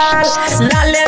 लाल लाले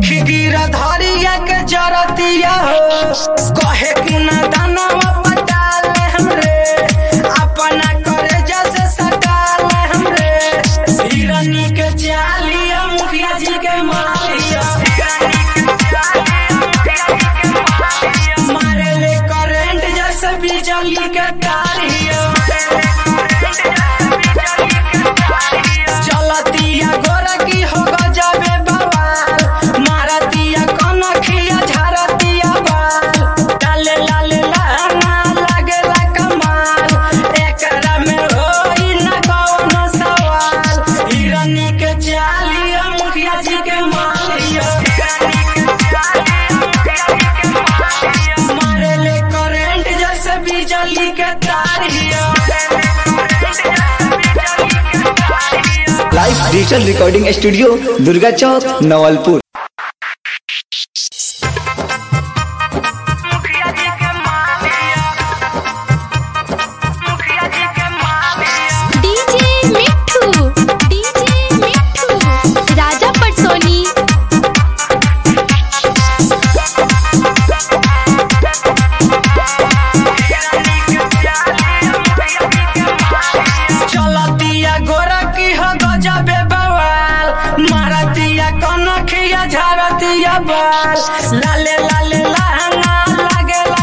देखी गिरधारी के जरतिया हो कहे कि ना live digital recording studio Durga चौक नवलपुर। करिया झरतिया बाल। लाले लाले लहंगा लागे ला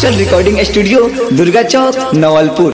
ऑफिशियल रिकॉर्डिंग स्टूडियो दुर्गा चौक नवलपुर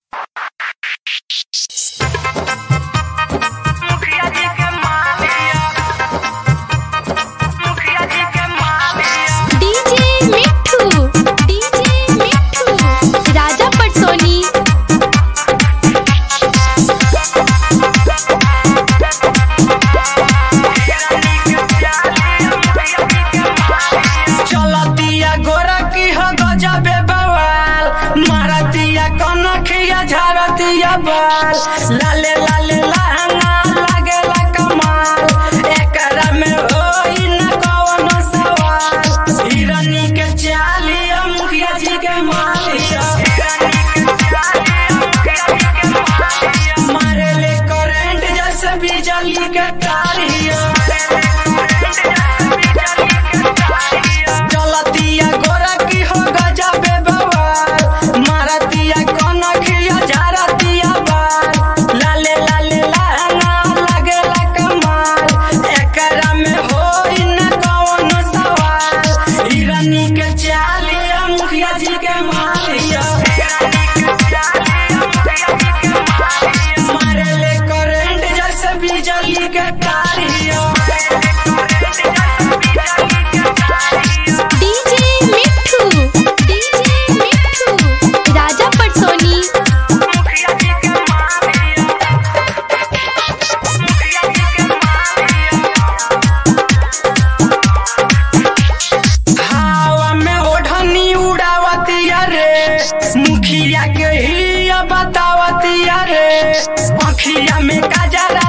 रे अखिया में काजरा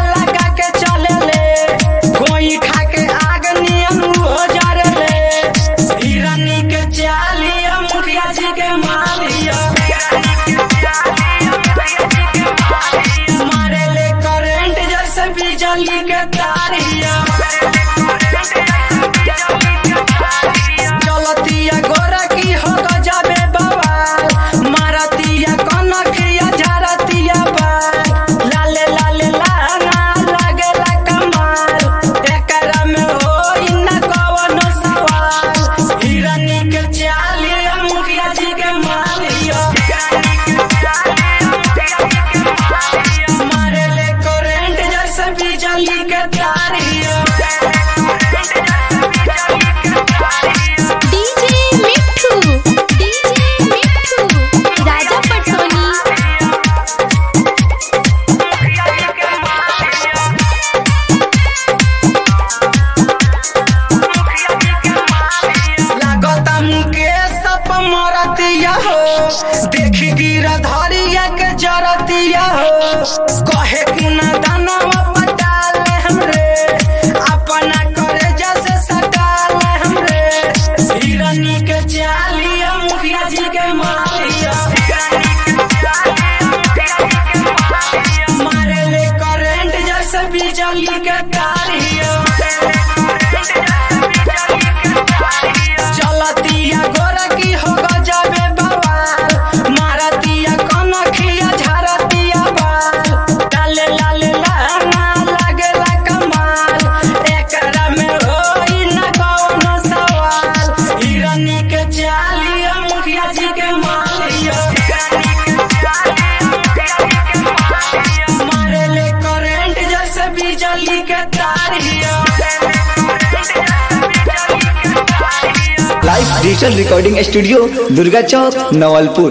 डिजिटल रिकॉर्डिंग स्टूडियो दुर्गा चौक नवलपुर